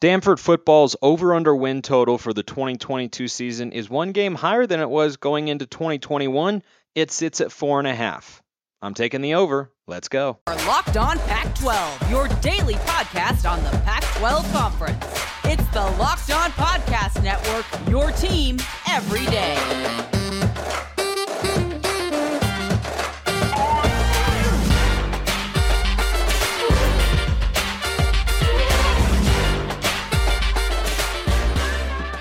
Stanford football's over under win total for the 2022 season is one game higher than it was going into 2021. It sits at four and a half. I'm taking the over. Let's go. Our Locked On Pac 12, your daily podcast on the Pac 12 Conference. It's the Locked On Podcast Network, your team every day.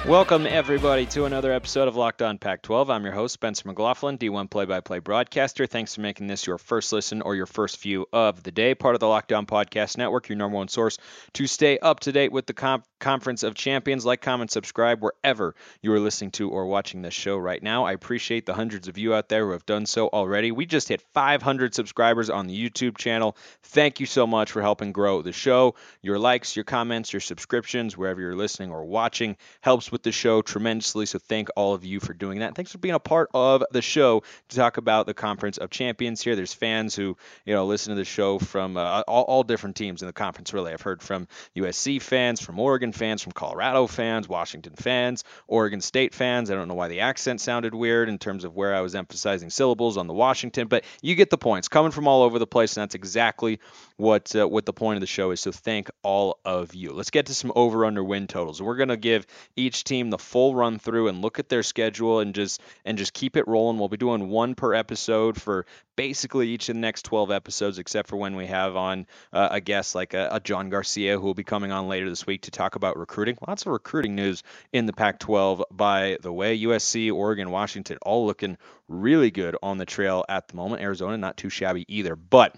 Welcome, everybody, to another episode of Locked On Pac 12. I'm your host, Spencer McLaughlin, D1 play by play broadcaster. Thanks for making this your first listen or your first view of the day. Part of the Locked On Podcast Network, your number one source to stay up to date with the comp- Conference of Champions. Like, comment, subscribe wherever you are listening to or watching this show right now. I appreciate the hundreds of you out there who have done so already. We just hit 500 subscribers on the YouTube channel. Thank you so much for helping grow the show. Your likes, your comments, your subscriptions, wherever you're listening or watching, helps with the show tremendously. So thank all of you for doing that. Thanks for being a part of the show to talk about the Conference of Champions here. There's fans who, you know, listen to the show from uh, all, all different teams in the conference, really. I've heard from USC fans, from Oregon fans, from Colorado fans, Washington fans, Oregon State fans. I don't know why the accent sounded weird in terms of where I was emphasizing syllables on the Washington, but you get the points. Coming from all over the place, and that's exactly what uh, what the point of the show is. So thank all of you. Let's get to some over under win totals. We're to give each team the full run through and look at their schedule and just and just keep it rolling. We'll be doing one per episode for basically each of the next 12 episodes, except for when we have on uh, a guest like a, a, John Garcia who will be coming on later this week to talk about recruiting. Lots of recruiting news in the Pac 12, by the way. USC, Oregon, Washington, all looking really good on the trail at the moment. Arizona, not too shabby either. But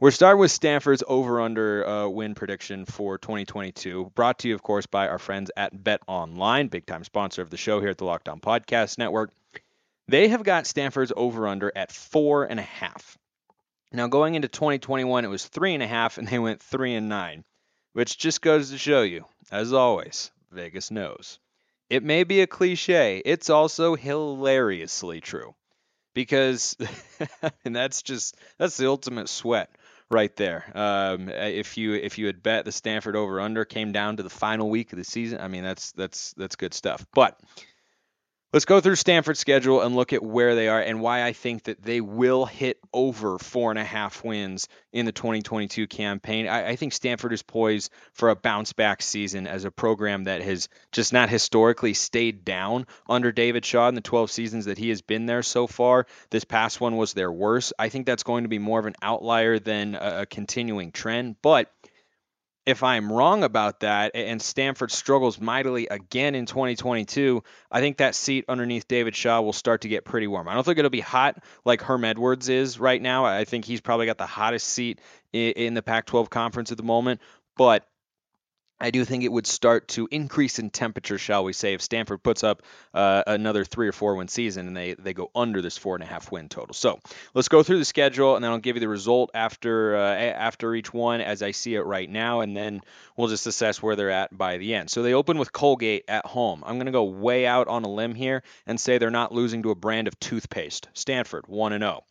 we're starting with Stanford's over under uh, win prediction for 2022. Brought to you, of course, by our friends at Bet Online, big time sponsor of the show here at the Locked On Podcast Network. They have got Stanford's over under at four and a half. Now, going into 2021, it was three and a half, and they went three and nine, which just goes to show you, as always, Vegas knows. It may be a cliche, it's also hilariously true because and that's just that's the ultimate sweat right there. Um, if you if you had bet the Stanford over under came down to the final week of the season, I mean that's that's that's good stuff. But Let's go through Stanford's schedule and look at where they are and why I think that they will hit over four and a half wins in the 2022 campaign. I, I, think Stanford is poised for a bounce back season as a program that has just not historically stayed down under David Shaw in the 12 seasons that he has been there so far. This past one was their worst. I think that's going to be more of an outlier than a, a continuing trend, but if I'm wrong about that and Stanford struggles mightily again in 2022, I think that seat underneath David Shaw will start to get pretty warm. I don't think it'll be hot like Herm Edwards is right now. I think he's probably got the hottest seat in the Pac 12 conference at the moment, but I do think it would start to increase in temperature, shall we say, if Stanford puts up uh, another three or four win season and they, they go under this four and a half win total. So let's go through the schedule and then I'll give you the result after uh, after each one as I see it right now, and then we'll just assess where they're at by the end. So they open with Colgate at home. I'm going to go way out on a limb here and say they're not losing to a brand of toothpaste. Stanford one and zero. Oh.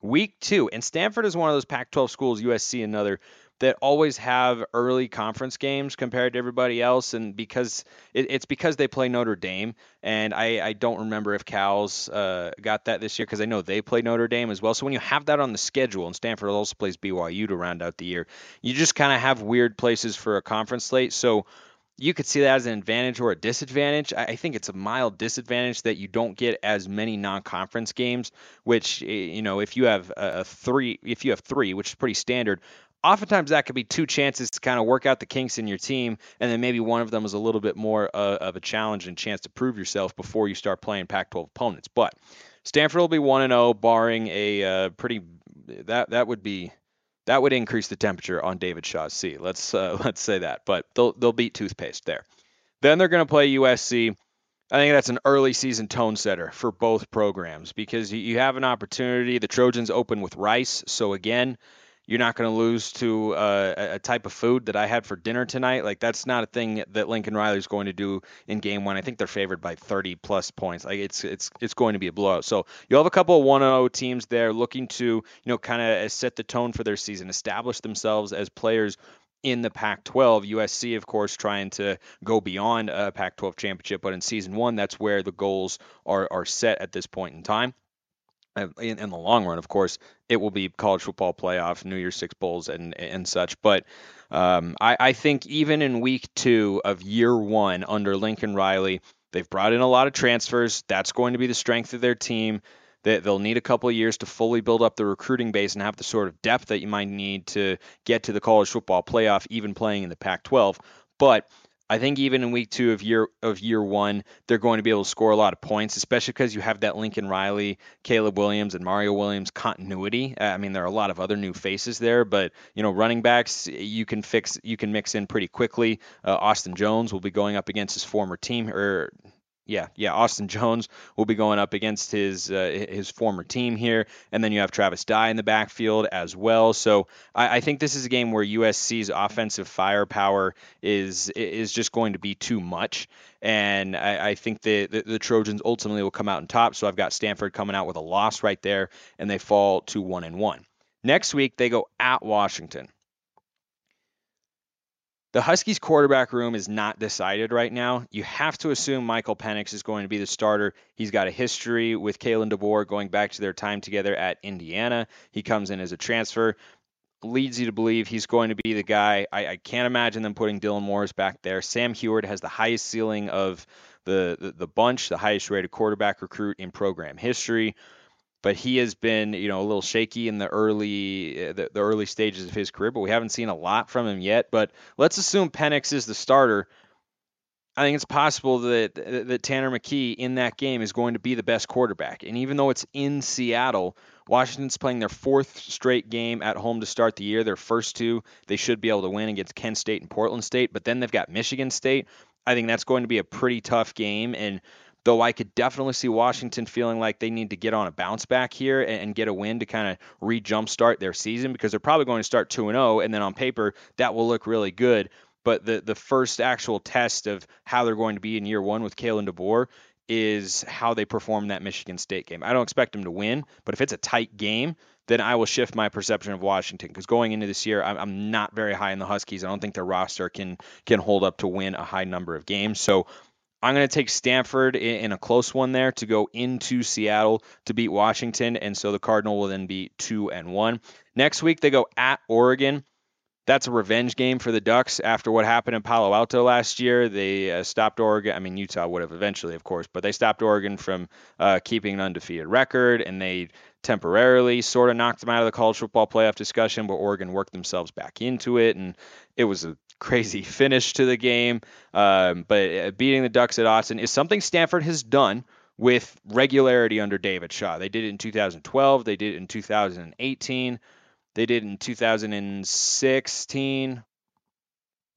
Week two, and Stanford is one of those Pac-12 schools. USC another that always have early conference games compared to everybody else, and because it, it's because they play Notre Dame, and I, I don't remember if Cal's uh, got that this year because I know they play Notre Dame as well. So when you have that on the schedule, and Stanford also plays BYU to round out the year, you just kind of have weird places for a conference slate. So you could see that as an advantage or a disadvantage. I think it's a mild disadvantage that you don't get as many non-conference games. Which you know, if you have a three, if you have three, which is pretty standard, oftentimes that could be two chances to kind of work out the kinks in your team, and then maybe one of them is a little bit more uh, of a challenge and chance to prove yourself before you start playing Pac-12 opponents. But Stanford will be one and zero, oh, barring a uh, pretty that that would be that would increase the temperature on David Shaw's seat. Let's uh, let's say that, but they'll they'll beat toothpaste there. Then they're going to play USC. I think that's an early season tone setter for both programs because you have an opportunity. The Trojans open with Rice, so again, you're not going to lose to uh, a type of food that I had for dinner tonight. Like that's not a thing that Lincoln Riley is going to do in game one. I think they're favored by 30 plus points. Like it's it's it's going to be a blowout. So you'll have a couple of 1-0 teams there looking to you know kind of set the tone for their season, establish themselves as players in the Pac 12. USC, of course, trying to go beyond a Pac 12 championship, but in season one, that's where the goals are, are set at this point in time. In, in, the long run, of course, it will be college football playoff, New Year's Six bowls, and and such. But um, I, I think even in week two of year one under Lincoln Riley, they've brought in a lot of transfers. That's going to be the strength of their team. They, they'll need a couple of years to fully build up the recruiting base and have the sort of depth that you might need to get to the college football playoff, even playing in the Pac-12. But I think even in week two of year of year one, they're going to be able to score a lot of points, especially because you have that Lincoln Riley, Caleb Williams, and Mario Williams continuity. Uh, I mean, there are a lot of other new faces there, but you know, running backs you can fix, you can mix in pretty quickly. Uh, Austin Jones will be going up against his former team, or yeah, yeah. Austin Jones will be going up against his uh, his former team here, and then you have Travis Dye in the backfield as well. So I, I, think this is a game where USC's offensive firepower is is just going to be too much, and I, I think the, the, the Trojans ultimately will come out on top. So I've got Stanford coming out with a loss right there, and they fall to one and one. Next week they go at Washington. The Huskies quarterback room is not decided right now. You have to assume Michael Penix is going to be the starter. He's got a history with Kalen DeBoer going back to their time together at Indiana. He comes in as a transfer. Leads you to believe he's going to be the guy. I, I can't imagine them putting Dylan Morris back there. Sam Huard has the highest ceiling of the, the, the bunch, the highest rated quarterback recruit in program history but he has been, you know, a little shaky in the early uh, the, the, early stages of his career. But we haven't seen a lot from him yet. But let's assume Penix is the starter. I think it's possible that that Tanner McKee in that game is going to be the best quarterback. And even though it's in Seattle, Washington's playing their fourth straight game at home to start the year. Their first two they should be able to win against Kent State and Portland State, but then they've got Michigan State. I think that's going to be a pretty tough game and Though I could definitely see Washington feeling like they need to get on a bounce back here and, get a win to kind of re jumpstart their season because they're probably going to start 2 0, and then on paper, that will look really good. But the, the first actual test of how they're going to be in year one with Kalen DeBoer is how they perform that Michigan State game. I don't expect them to win, but if it's a tight game, then I will shift my perception of Washington because going into this year, I'm, not very high in the Huskies. I don't think their roster can can hold up to win a high number of games. So I'm going to take Stanford in a close one there to go into Seattle to beat Washington, and so the Cardinal will then be two and one. Next week they go at Oregon. That's a revenge game for the Ducks after what happened in Palo Alto last year. They uh, stopped Oregon. I mean, Utah would have eventually, of course, but they stopped Oregon from uh, keeping an undefeated record, and they temporarily sort of knocked them out of the college football playoff discussion, but Oregon worked themselves back into it, and it was a crazy finish to the game. Um, but uh, beating the Ducks at Autzen is something Stanford has done with regularity under David Shaw. They did it in 2012, they did it in 2018, they did it in 2016.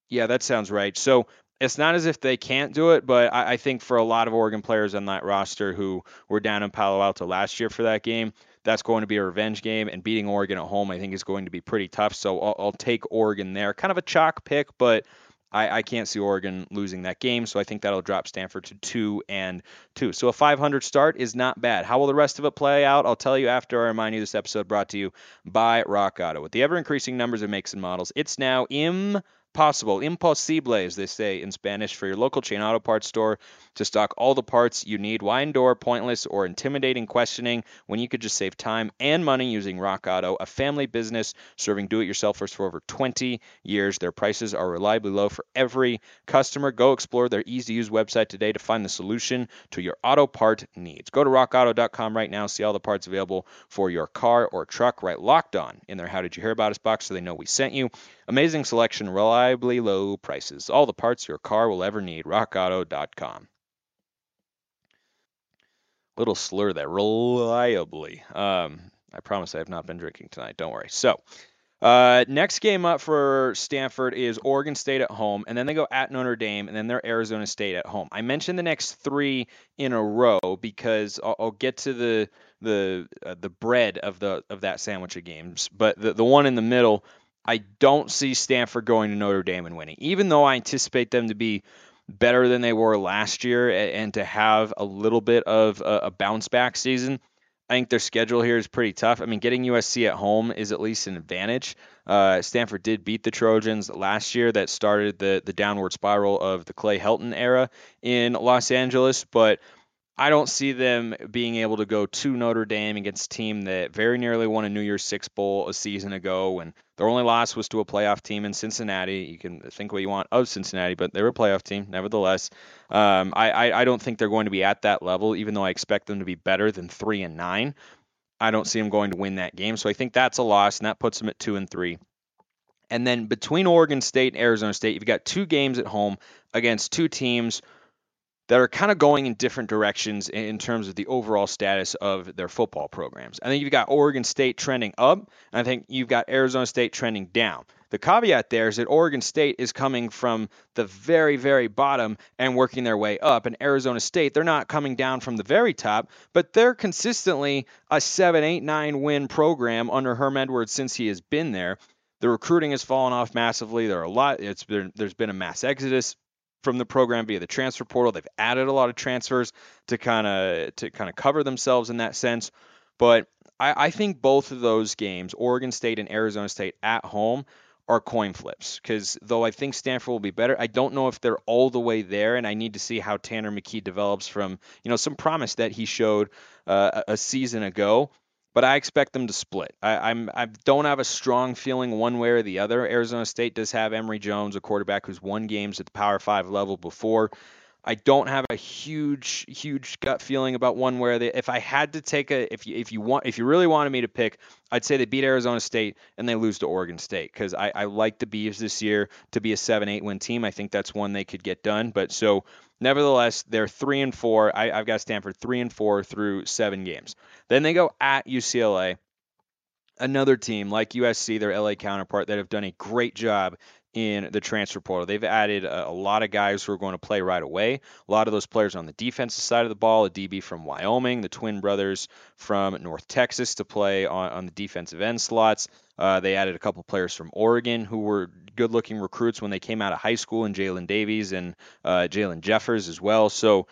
Yeah, that sounds right. So it's not as if they can't do it, but I, I, think for a lot of Oregon players on that roster who were down in Palo Alto last year for that game, that's going to be a revenge game, and beating Oregon at home, I think, is going to be pretty tough. So I'll, I'll take Oregon there. Kind of a chalk pick, but I, I, can't see Oregon losing that game, so I think that'll drop Stanford to two and two. So a 500 start is not bad. How will the rest of it play out? I'll tell you after I remind you this episode brought to you by Rock Auto. With the ever increasing numbers of makes and models, it's now im possible, imposible, as they say in Spanish, for your local chain auto parts store to stock all the parts you need. Why endure pointless or intimidating questioning when you could just save time and money using Rock Auto, a family business serving do it yourselfers for over 20 years? Their prices are reliably low for every customer. Go explore their easy to use website today to find the solution to your auto part needs. Go to rockauto.com right now, see all the parts available for your car or truck. Right locked on in their How Did You Hear About Us box so they know we sent you. Amazing selection, reliably low prices. All the parts your car will ever need. RockAuto.com. Little slur there, reliably. Um, I promise I have not been drinking tonight. Don't worry. So, uh, next game up for Stanford is Oregon State at home, and then they go at Notre Dame, and then they're Arizona State at home. I mentioned the next three in a row because I'll, I'll get to the the uh, the bread of the of that sandwich of games, but the the one in the middle I don't see Stanford going to Notre Dame and winning, even though I anticipate them to be better than they were last year and to have a little bit of a, bounce back season. I think their schedule here is pretty tough. I mean, getting USC at home is at least an advantage. Uh, Stanford did beat the Trojans last year. That started the the downward spiral of the Clay Helton era in Los Angeles, but I don't see them being able to go to Notre Dame against a team that very nearly won a New Year's Six Bowl a season ago, and their only loss was to a playoff team in Cincinnati. You can think what you want of Cincinnati, but they were a playoff team, nevertheless. Um, I, I, I don't think they're going to be at that level, even though I expect them to be better than three and nine. I don't see them going to win that game, so I think that's a loss, and that puts them at two and three. And then between Oregon State and Arizona State, you've got two games at home against two teams that are kind of going in different directions in terms of the overall status of their football programs. I think you've got Oregon State trending up, and I think you've got Arizona State trending down. The caveat there is that Oregon State is coming from the very, very bottom and working their way up. And Arizona State, they're not coming down from the very top, but they're consistently a 7, 8, 9 win program under Herm Edwards since he has been there. The recruiting has fallen off massively. There are a lot. It's been, there's been a mass exodus from the program via the transfer portal. They've added a lot of transfers to kind of to kind of cover themselves in that sense. But I, I think both of those games, Oregon State and Arizona State at home, are coin flips because though I think Stanford will be better, I don't know if they're all the way there, and I need to see how Tanner McKee develops from you know some promise that he showed uh, a season ago but I expect them to split. I, I'm I don't have a strong feeling one way or the other. Arizona State does have Emory Jones, a quarterback who's won games at the Power Five level before. I don't have a huge, huge gut feeling about one where they. If I had to take a, if you if you want, if you really wanted me to pick, I'd say they beat Arizona State and they lose to Oregon State because I, I like the Beavs this year to be a seven, eight win team. I think that's one they could get done. But so Nevertheless, they're three and four. I, have got Stanford three and four through seven games. Then they go at UCLA, another team like USC, their LA counterpart, that have done a great job in the transfer portal. They've added a, a, lot of guys who are going to play right away. A lot of those players on the defensive side of the ball, a DB from Wyoming, the twin brothers from North Texas to play on, on the defensive end slots. Uh, they added a couple players from Oregon who were good looking recruits when they came out of high school, and Jalen Davies and uh, Jalen Jeffers as well. So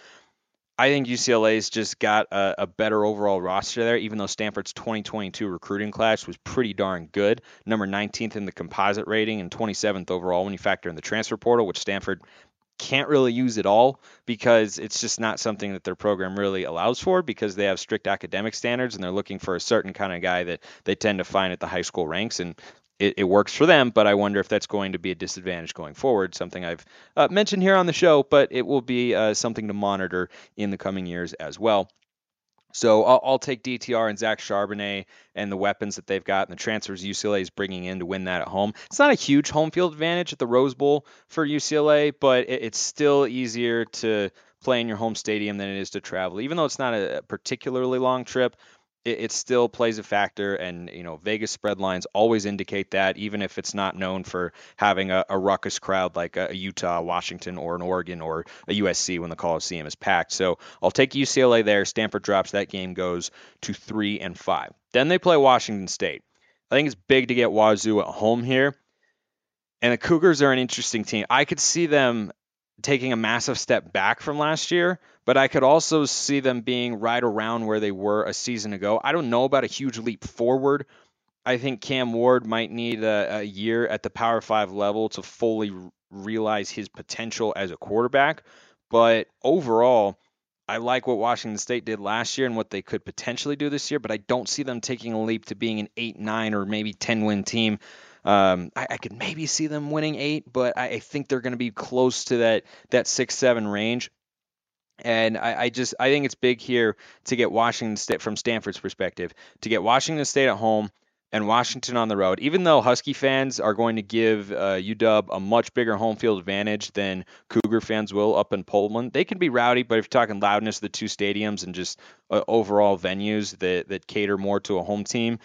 I think UCLA's just got a, a, better overall roster there, even though Stanford's 2022 recruiting class was pretty darn good. Number 19th in the composite rating and 27th overall when you factor in the transfer portal, which Stanford can't really use at all because it's just not something that their program really allows for because they have strict academic standards and they're looking for a certain kind of guy that they tend to find at the high school ranks. And it, it, works for them, but I wonder if that's going to be a disadvantage going forward. Something I've uh, mentioned here on the show, but it will be uh, something to monitor in the coming years as well. So I'll, I'll, take DTR and Zach Charbonnet and the weapons that they've got and the transfers UCLA is bringing in to win that at home. It's not a huge home field advantage at the Rose Bowl for UCLA, but it, it's still easier to play in your home stadium than it is to travel. Even though it's not a particularly long trip, it, it, still plays a factor. And, you know, Vegas spread lines always indicate that, even if it's not known for having a, a ruckus crowd like a, a, Utah, Washington, or an Oregon or a USC when the Coliseum is packed. So I'll take UCLA there. Stanford drops. That game goes to three and five. Then they play Washington State. I think it's big to get Wazoo at home here. And the Cougars are an interesting team. I could see them taking a massive step back from last year, but I could also see them being right around where they were a season ago. I don't know about a huge leap forward. I think Cam Ward might need a, a year at the Power Five level to fully realize his potential as a quarterback. But overall, I like what Washington State did last year and what they could potentially do this year, but I don't see them taking a leap to being an 8 9 or maybe 10 win team um, I, I, could maybe see them winning eight, but I, I think they're going to be close to that that six seven range. And I, I, just I think it's big here to get Washington State from Stanford's perspective to get Washington State at home and Washington on the road. Even though Husky fans are going to give uh, UW a much bigger home field advantage than Cougar fans will up in Pullman, they can be rowdy. But if you're talking loudness of the two stadiums and just uh, overall venues that that cater more to a home team,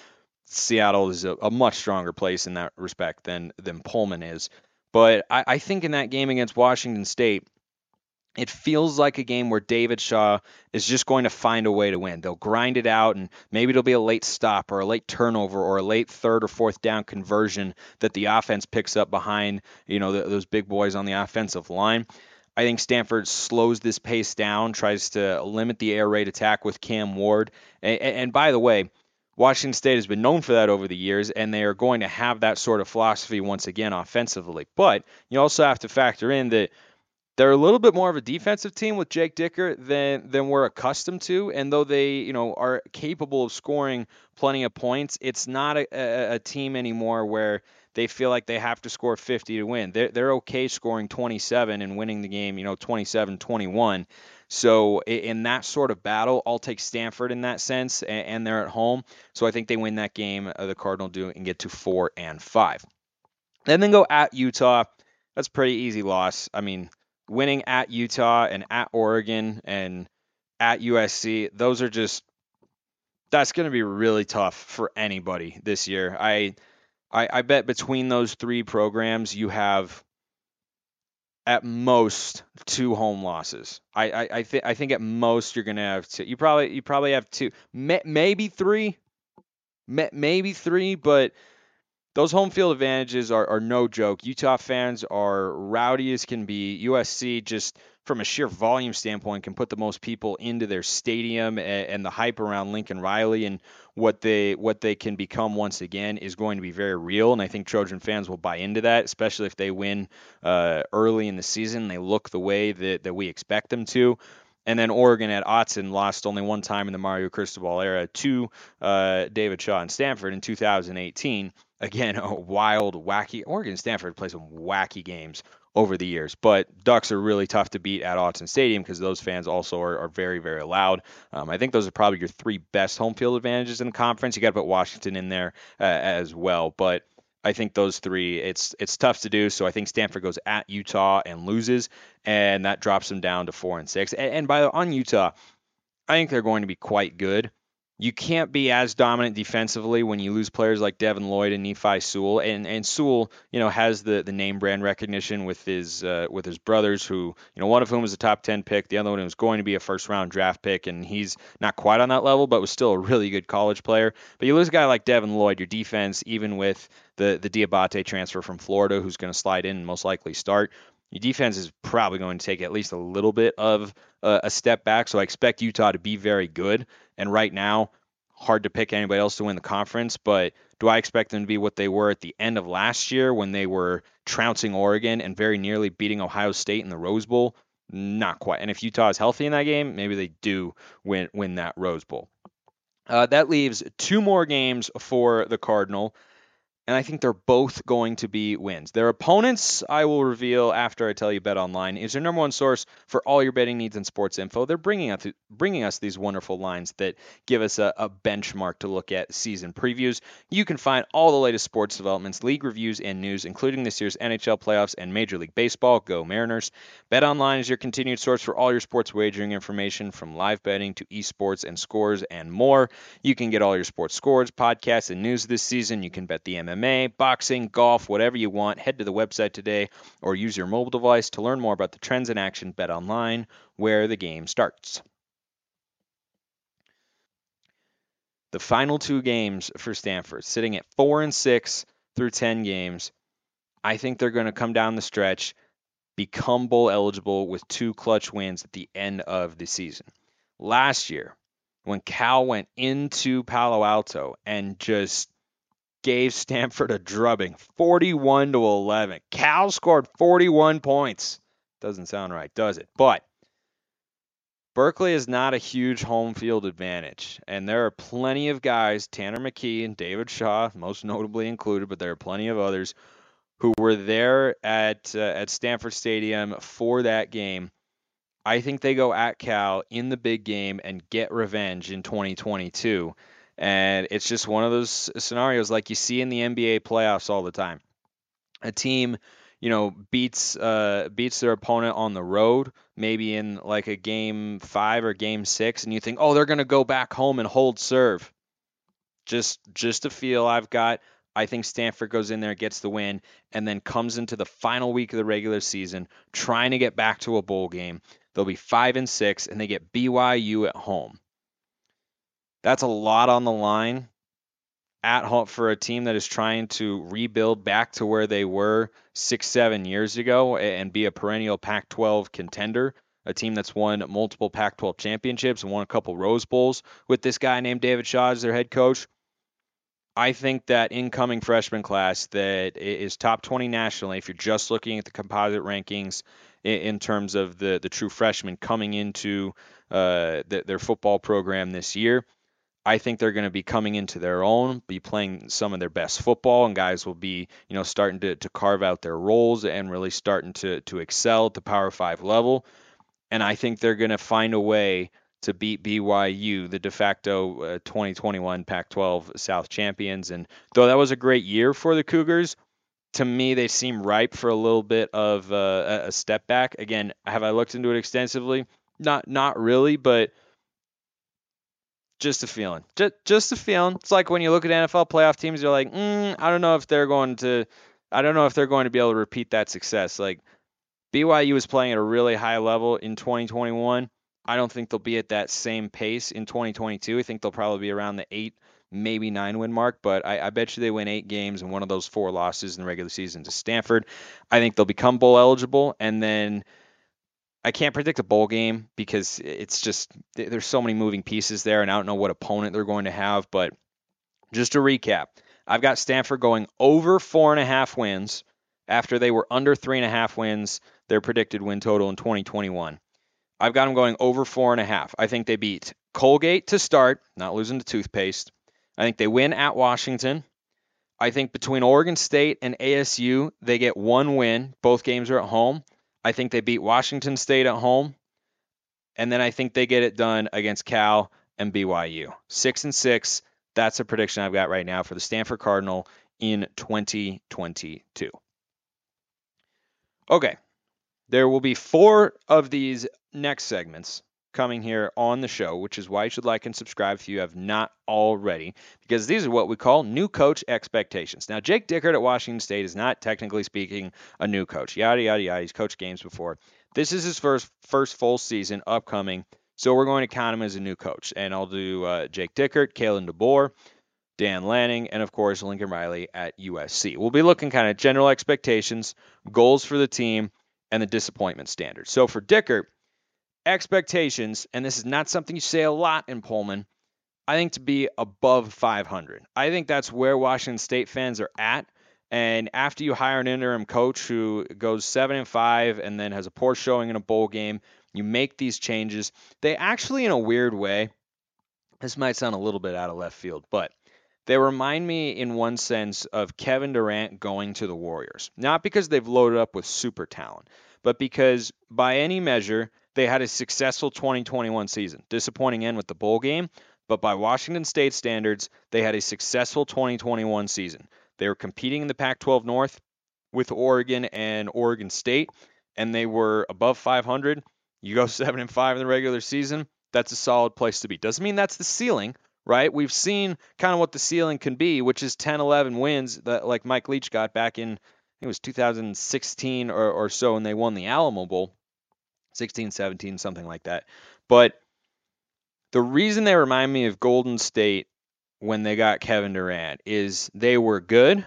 Seattle is a, a, much stronger place in that respect than than Pullman is. But I, I think in that game against Washington State, it feels like a game where David Shaw is just going to find a way to win. They'll grind it out, and maybe it'll be a late stop or a late turnover or a late third or fourth down conversion that the offense picks up behind you know the, those big boys on the offensive line. I think Stanford slows this pace down, tries to limit the air raid attack with Cam Ward. And, and, by the way, Washington State has been known for that over the years, and they are going to have that sort of philosophy once again offensively. But you also have to factor in that they're a little bit more of a defensive team with Jake Dickert than than we're accustomed to. And though they, you know, are capable of scoring plenty of points, it's not a, a, a team anymore where they feel like they have to score 50 to win. They're, they're okay scoring 27 and winning the game, you know, 27 21. So in that sort of battle, I'll take Stanford in that sense, and, they're at home. So I think they win that game. Uh, the Cardinal do and get to four and five. And then go at Utah. That's pretty easy loss. I mean, winning at Utah and at Oregon and at USC, those are just that's going to be really tough for anybody this year. I, I I bet between those three programs you have at most two home losses. I I, I think I think at most you're to have two. You probably you probably have two, may, maybe three, may, maybe three, but those home field advantages are, are no joke. Utah fans are rowdy as can be. USC just from a sheer volume standpoint can put the most people into their stadium and, and, the hype around Lincoln Riley and what they what they can become once again is going to be very real and I think Trojan fans will buy into that especially if they win uh, early in the season they look the way that, that we expect them to. And then Oregon at Autzen lost only one time in the Mario Cristobal era to uh, David Shaw and Stanford in 2018 again, a wild, wacky. Oregon Stanford play some wacky games over the years, but Ducks are really tough to beat at Autzen Stadium because those fans also are, are very, very loud. Um, I think those are probably your three best home field advantages in the conference. You got to put Washington in there uh, as well, but. I think those three, it's it's tough to do. So I think Stanford goes at Utah and loses, and that drops them down to four and six. And, and by the on Utah, I think they're going to be quite good you can't be as dominant defensively when you lose players like Devin Lloyd and Nephi Sewell. And and Sewell, you know, has the, the name brand recognition with his uh, with his brothers, who you know, one of whom was a top ten pick, the other one was going to be a first round draft pick, and he's not quite on that level, but was still a really good college player. But you lose a guy like Devin Lloyd, your defense, even with the the Diabate transfer from Florida, who's going to slide in and most likely start, your defense is probably going to take at least a little bit of uh, a step back. So I expect Utah to be very good. And right now, hard to pick anybody else to win the conference, but do I expect them to be what they were at the end of last year when they were trouncing Oregon and very nearly beating Ohio State in the Rose Bowl? Not quite. And if Utah is healthy in that game, maybe they do win win that Rose Bowl. Uh, that leaves two more games for the Cardinal and I think they're both going to be wins. Their opponents, I will reveal after I tell you Bet Online, is your number one source for all your betting needs and sports info. They're bringing us bringing us these wonderful lines that give us a, a benchmark to look at season previews. You can find all the latest sports developments, league reviews, and news, including this year's NHL playoffs and Major League Baseball. Go Mariners! Bet Online is your continued source for all your sports wagering information, from live betting to esports and scores and more. You can get all your sports scores, podcasts, and news this season. You can bet the MMA MMA, boxing, golf, whatever you want, head to the website today or use your mobile device to learn more about the trends in action. Bet online, where the game starts. The final two games for Stanford, sitting at four and six through 10 games. I think they're going to come down the stretch, become bowl eligible with two clutch wins at the end of the season. Last year, when Cal went into Palo Alto and just gave Stanford a drubbing, 41 to 11. Cal scored 41 points. Doesn't sound right, does it? But Berkeley is not a huge home field advantage, and there are plenty of guys, Tanner McKee and David Shaw, most notably included, but there are plenty of others who were there at uh, at Stanford Stadium for that game. I think they go at Cal in the big game and get revenge in 2022. And it's just one of those scenarios like you see in the NBA playoffs all the time. A team, you know, beats uh, beats their opponent on the road, maybe in like a game five or game six, and you think, oh, they're gonna go back home and hold serve. Just just a feel I've got. I think Stanford goes in there, gets the win, and then comes into the final week of the regular season trying to get back to a bowl game. They'll be five and six, and they get BYU at home. That's a lot on the line. at home for a team that is trying to rebuild back to where they were six, seven years ago and be a perennial Pac 12 contender. A team that's won multiple Pac 12 championships and won a couple Rose Bowls with this guy named David Shaw as their head coach. I think that incoming freshman class that is top 20 nationally, if you're just looking at the composite rankings in, terms of the, the true freshmen coming into uh, the, their football program this year, I think they're going to be coming into their own, be playing some of their best football, and guys will be, you know, starting to, to carve out their roles and really starting to, to excel at the Power Five level. And I think they're going to find a way to beat BYU, the de facto uh, 2021 Pac 12 South champions. And though that was a great year for the Cougars, to me, they seem ripe for a little bit of uh, a step back. Again, have I looked into it extensively? Not, not really, but just a feeling. Just, just a feeling. It's like when you look at NFL playoff teams, you're like, mm, I don't know if they're going to, I don't know if they're going to be able to repeat that success. Like BYU was playing at a really high level in 2021. I don't think they'll be at that same pace in 2022. I think they'll probably be around the eight, maybe nine win mark, but I, I, bet you they win eight games and one of those four losses in the regular season to Stanford. I think they'll become bowl eligible, and then I can't predict a bowl game because it's just there's so many moving pieces there, and I don't know what opponent they're going to have. But just to recap, I've got Stanford going over four and a half wins after they were under three and a half wins, their predicted win total in 2021. I've got them going over four and a half. I think they beat Colgate to start, not losing to toothpaste. I think they win at Washington. I think between Oregon State and ASU, they get one win. Both games are at home. I think they beat Washington State at home, and then I think they get it done against Cal and BYU. Six and six. That's a prediction I've got right now for the Stanford Cardinal in 2022. Okay, there will be four of these next segments coming here on the show, which is why you should like and subscribe if you have not already, because these are what we call new coach expectations. Now, Jake Dickert at Washington State is not technically speaking a new coach. Yada yada yada. He's coached games before. This is his first first full season upcoming, so we're going to count him as a new coach. And I'll do uh, Jake Dickert, Kalen DeBoer, Dan Lanning, and of course Lincoln Riley at USC. We'll be looking kind of general expectations, goals for the team, and the disappointment standard. So for Dickert expectations, and this is not something you say a lot in Pullman, I think to be above 500. I think that's where Washington State fans are at. And after you hire an interim coach who goes seven and five and then has a poor showing in a bowl game, you make these changes. They actually, in a weird way, this might sound a little bit out of left field, but they remind me in one sense of Kevin Durant going to the Warriors. Not because they've loaded up with super talent, but because by any measure, they had a successful 2021 season. Disappointing end with the bowl game, but by Washington State standards, they had a successful 2021 season. They were competing in the Pac 12 North with Oregon and Oregon State, and they were above 500. You go 7 and 5 in the regular season, that's a solid place to be. Doesn't mean that's the ceiling, right? We've seen kind of what the ceiling can be, which is 10, 11 wins that like Mike Leach got back in it was 2016 or, or so and they won the Alamo Bowl. 16, 17, something like that. But the reason they remind me of Golden State when they got Kevin Durant is they were good,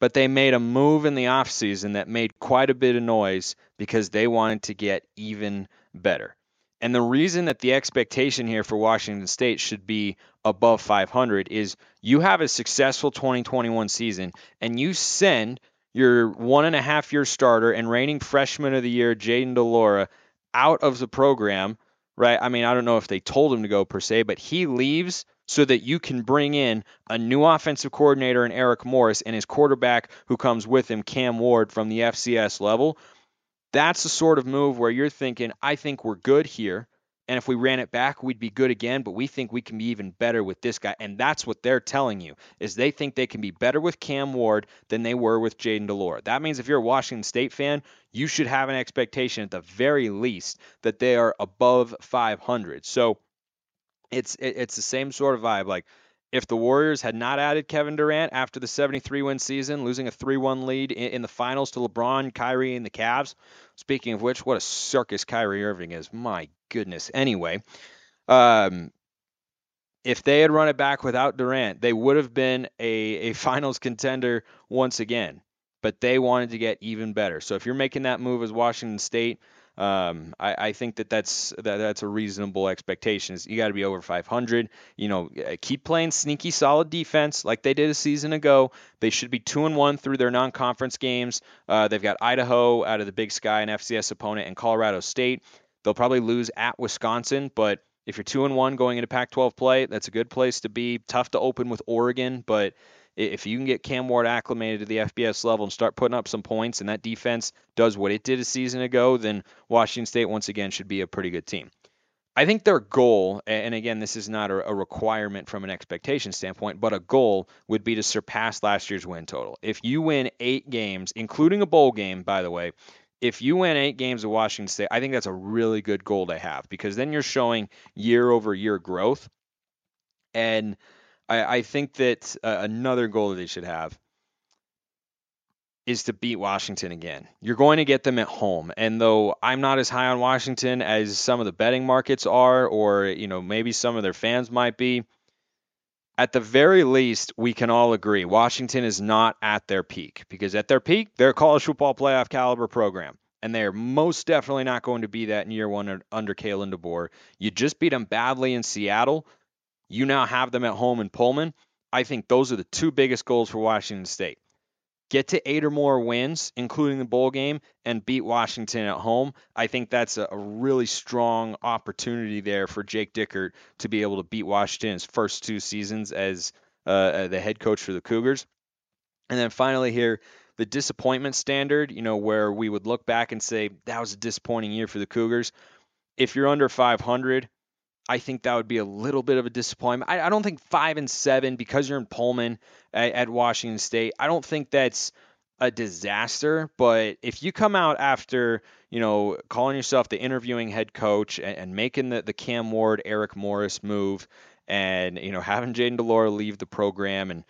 but they made a move in the offseason that made quite a bit of noise because they wanted to get even better. And the reason that the expectation here for Washington State should be above 500 is you have a successful 2021 season and you send your one and a half year starter and reigning freshman of the year, Jayden de Laura, out of the program, right? I mean, I don't know if they told him to go per se, but he leaves so that you can bring in a new offensive coordinator in Eric Morris and his quarterback who comes with him, Cam Ward, from the FCS level. That's the sort of move where you're thinking, I think we're good here. And if we ran it back, we'd be good again. But we think we can be even better with this guy. And that's what they're telling you is they think they can be better with Cam Ward than they were with Jayden de Laura. That means if you're a Washington State fan, you should have an expectation at the very least that they are above 500. So it's it's the same sort of vibe. Like if the Warriors had not added Kevin Durant after the 73 win season, losing a 3 1 lead in, the finals to LeBron, Kyrie, and the Cavs. Speaking of which, what a circus Kyrie Irving is. My goodness. Anyway, um, if they had run it back without Durant, they would have been a, a finals contender once again. But they wanted to get even better. So if you're making that move as Washington State, um, I, I, think that that's that, that's a reasonable expectation. You got to be over 500. You know, keep playing sneaky, solid defense like they did a season ago. They should be two and one through their non-conference games. Uh, they've got Idaho out of the Big Sky, an FCS opponent, and Colorado State. They'll probably lose at Wisconsin, but if you're two and one going into Pac-12 play, that's a good place to be. Tough to open with Oregon, but if you can get Cam Ward acclimated to the FBS level and start putting up some points, and that defense does what it did a season ago, then Washington State once again should be a pretty good team. I think their goal, and again, this is not a requirement from an expectation standpoint, but a goal would be to surpass last year's win total. If you win eight games, including a bowl game, by the way, if you win eight games of Washington State, I think that's a really good goal to have because then you're showing year over year growth. And I, I think that uh, another goal that they should have is to beat Washington again. You're going to get them at home. And though I'm not as high on Washington as some of the betting markets are, or you know, maybe some of their fans might be, at the very least, we can all agree Washington is not at their peak because at their peak, they're a college football playoff caliber program. And they are most definitely not going to be that in year one under Kalen DeBoer. You just beat them badly in Seattle. You now have them at home in Pullman. I think those are the two biggest goals for Washington State. Get to eight or more wins, including the bowl game, and beat Washington at home. I think that's a, really strong opportunity there for Jake Dickert to be able to beat Washington his first two seasons as uh, the head coach for the Cougars. And then finally, here, the disappointment standard, you know, where we would look back and say that was a disappointing year for the Cougars. If you're under 500, I think that would be a little bit of a disappointment. I, I don't think five and seven because you're in Pullman at, at, Washington State. I don't think that's a disaster. But if you come out after you know calling yourself the interviewing head coach and, and making the the Cam Ward Eric Morris move, and you know having Jayden de Laura leave the program and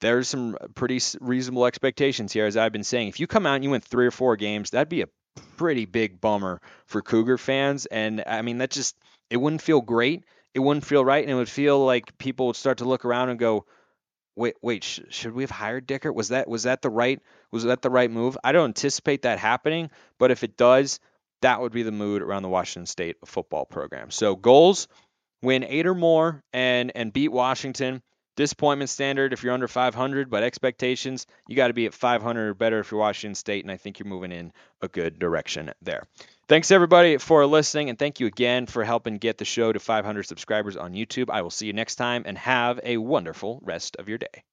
there's some pretty reasonable expectations here, as I've been saying. If you come out and you win three or four games, that'd be a pretty big bummer for Cougar fans. And I mean, that just it wouldn't feel great. It wouldn't feel right, and it would feel like people would start to look around and go, "Wait, wait, sh- should we have hired Dickert? Was that was that the right was that the right move?" I don't anticipate that happening, but if it does, that would be the mood around the Washington State football program. So goals: win eight or more and and beat Washington. Disappointment standard if you're under 500, but expectations you got to be at 500 or better if you're Washington State, and I think you're moving in a good direction there. Thanks everybody for listening, and thank you again for helping get the show to 500 subscribers on YouTube. I will see you next time, and have a wonderful rest of your day.